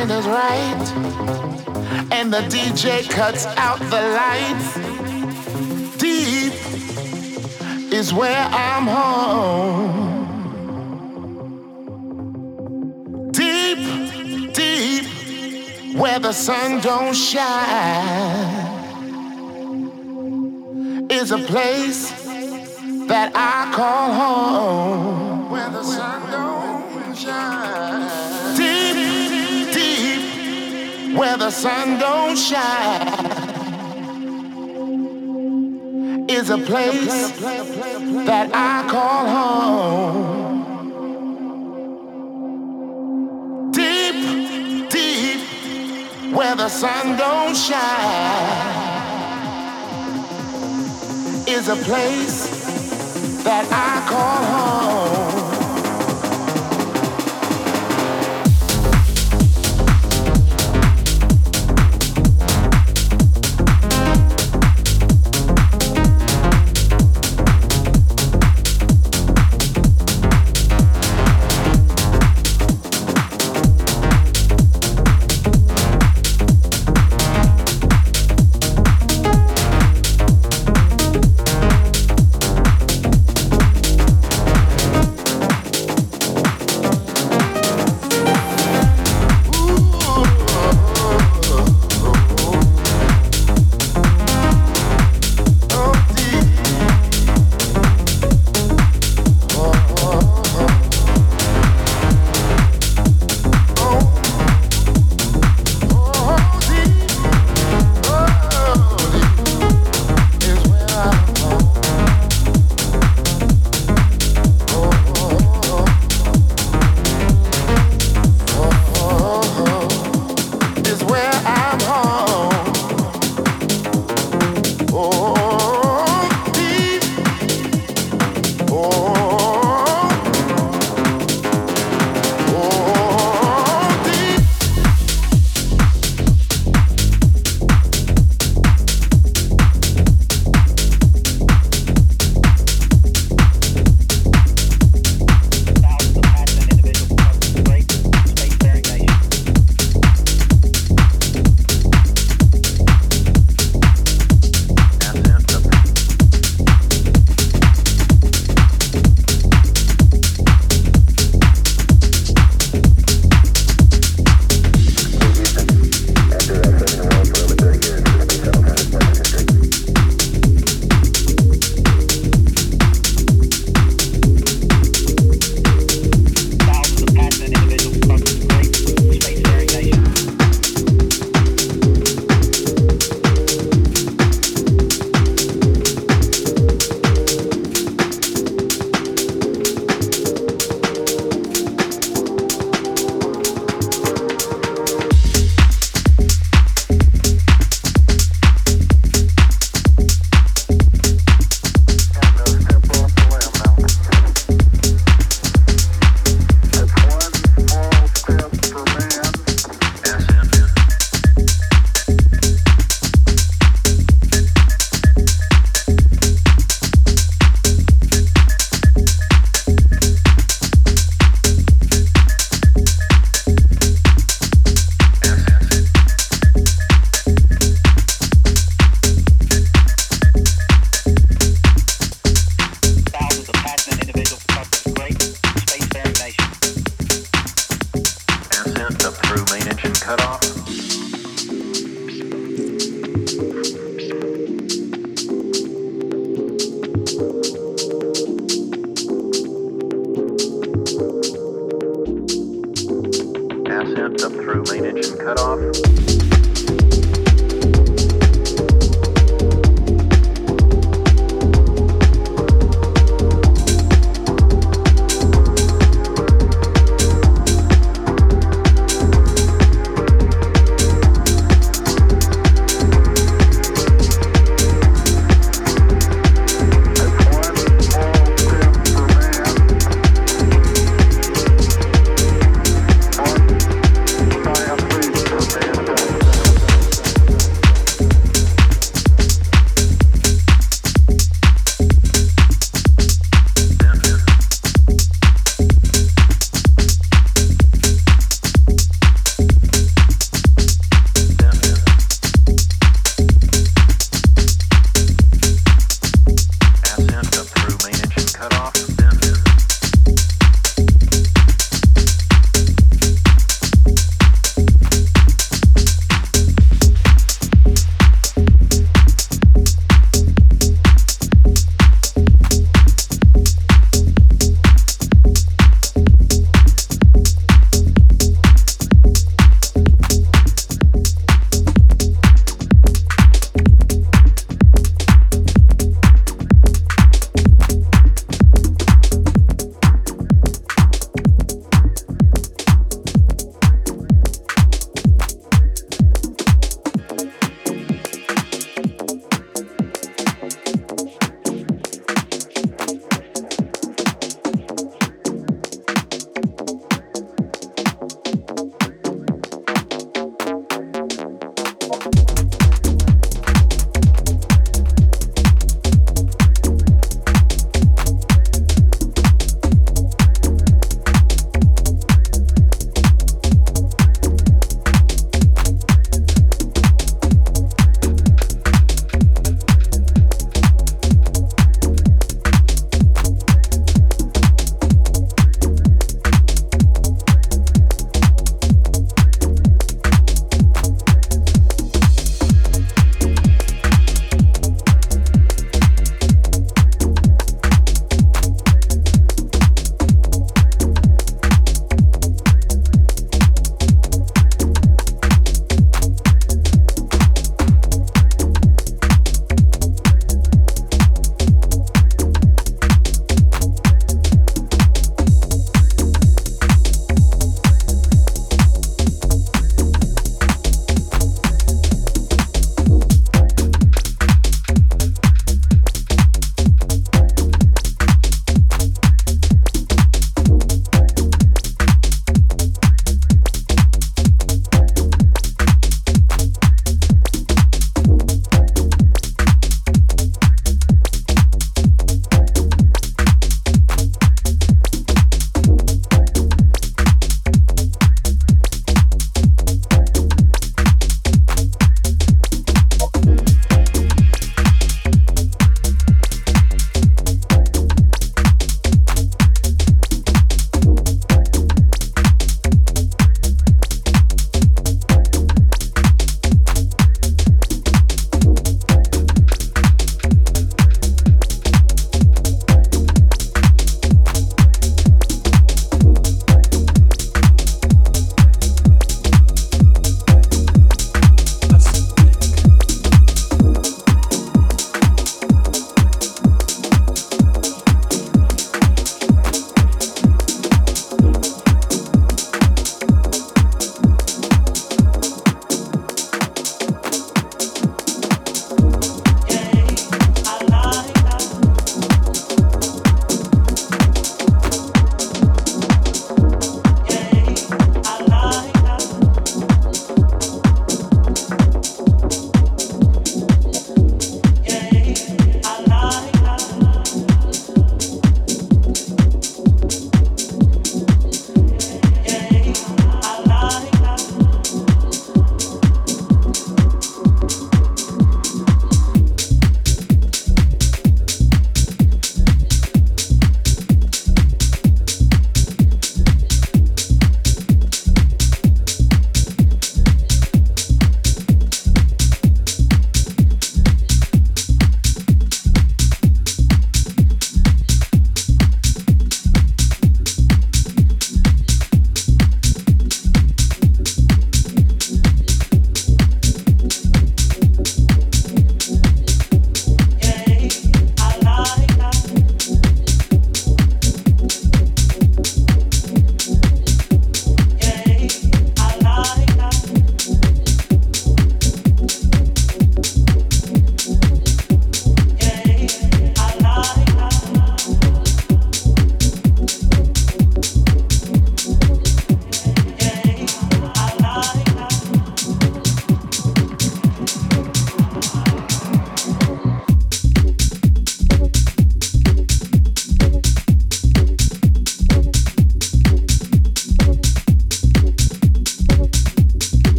alignment is right, and the DJ cuts out the lights. Deep is where I'm home. Deep, deep, where the sun don't shine, is a place that I call home. Where the sun don't shine where the sun don't shine is a place that I call home. Deep, deep, where the sun don't shine is a place that I call home.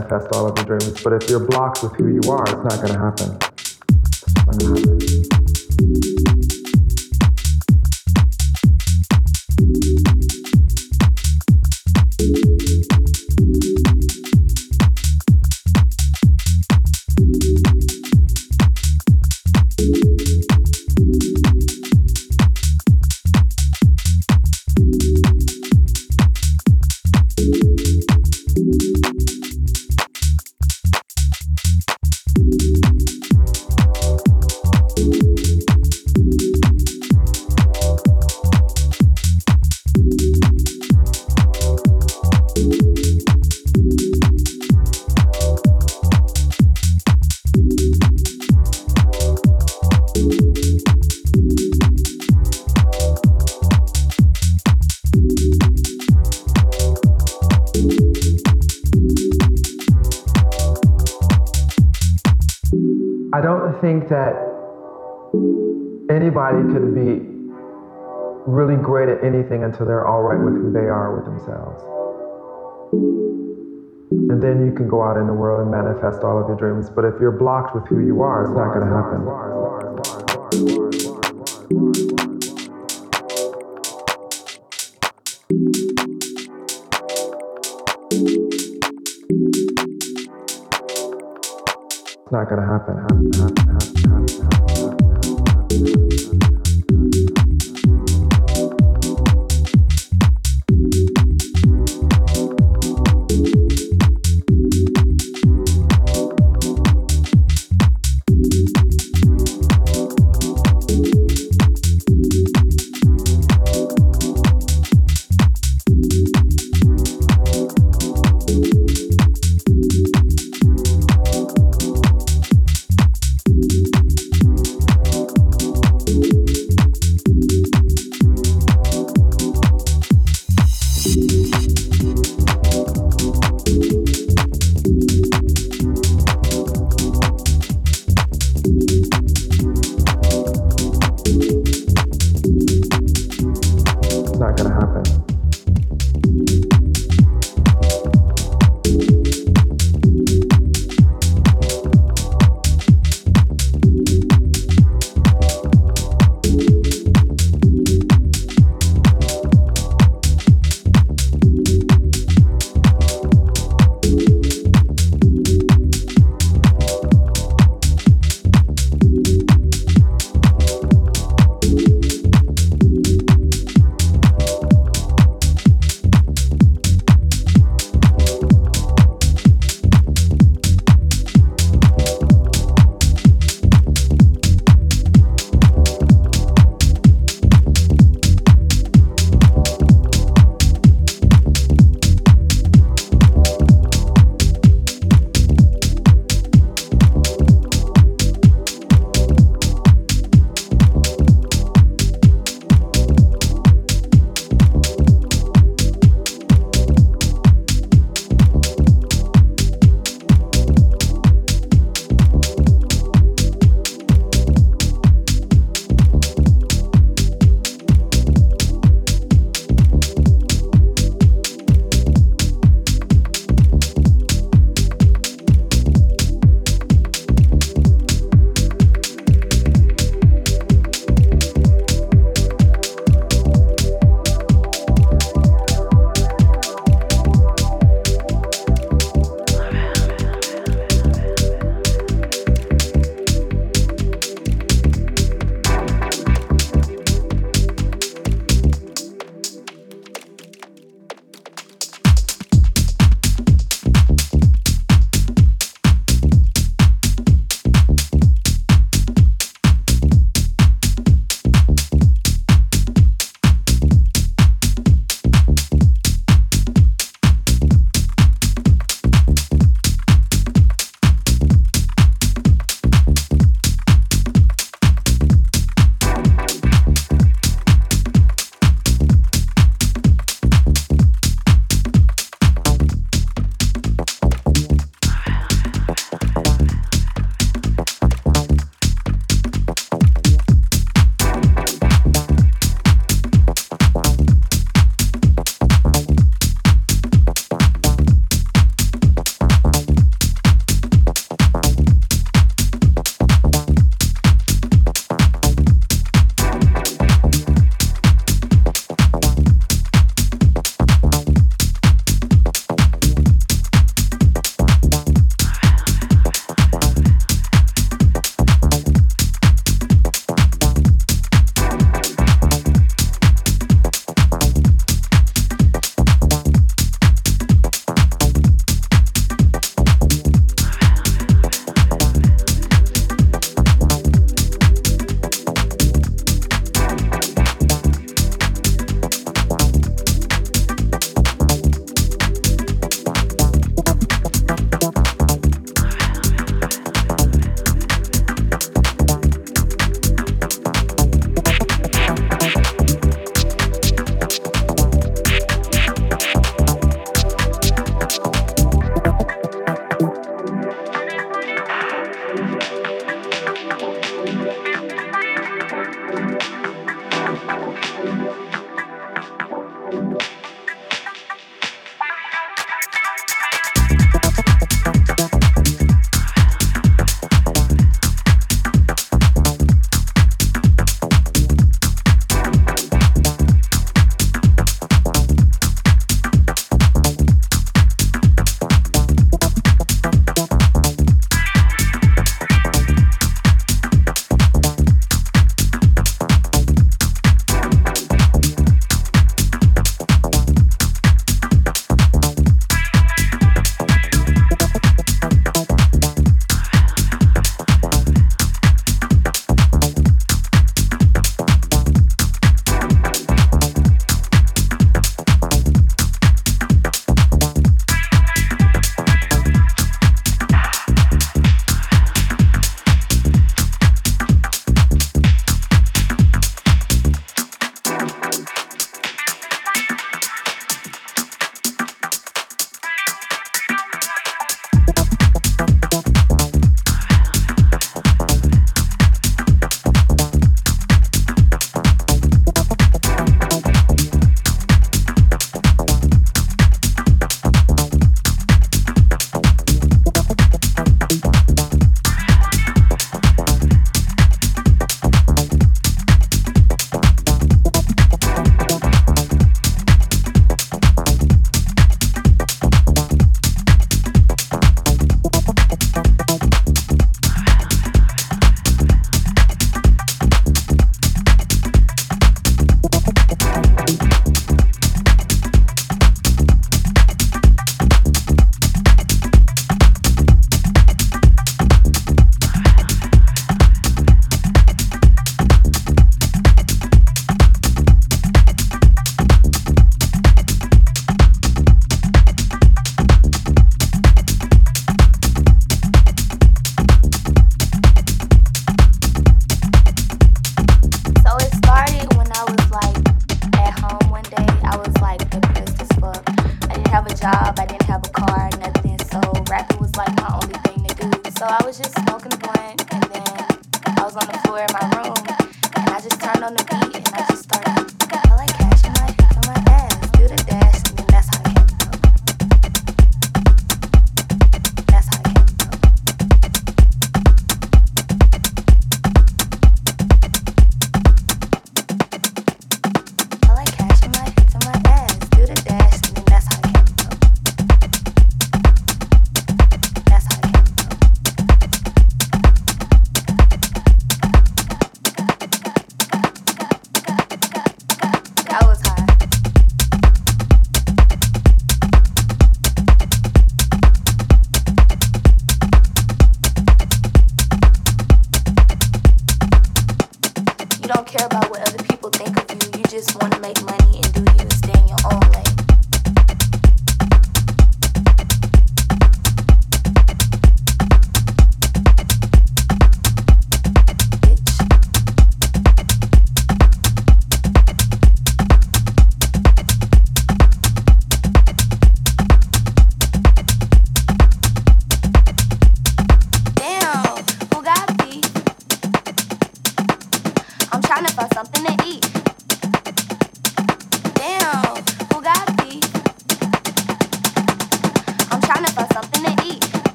Manifest all of your dreams. But if you're blocked with who you are, it's not going to happen. That anybody could be really great at anything until they're all right with who they are with themselves. And then you can go out in the world and manifest all of your dreams. But if you're blocked with who you are, it's not going to happen. It's not going to happen. happen, happen, happen thank you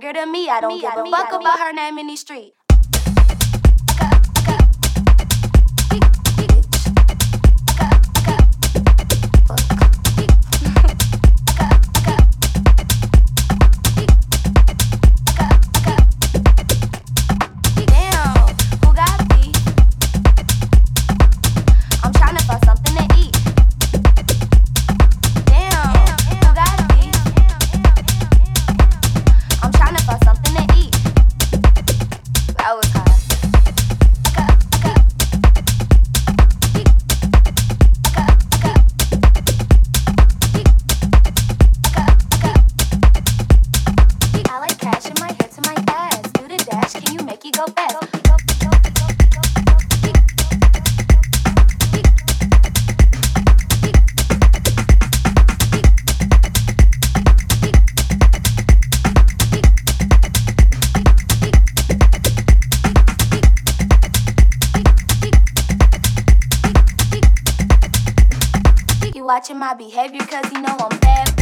bring her to me. I don't me, give a fuck about her name in these streets. My behavior cause you know I'm bad.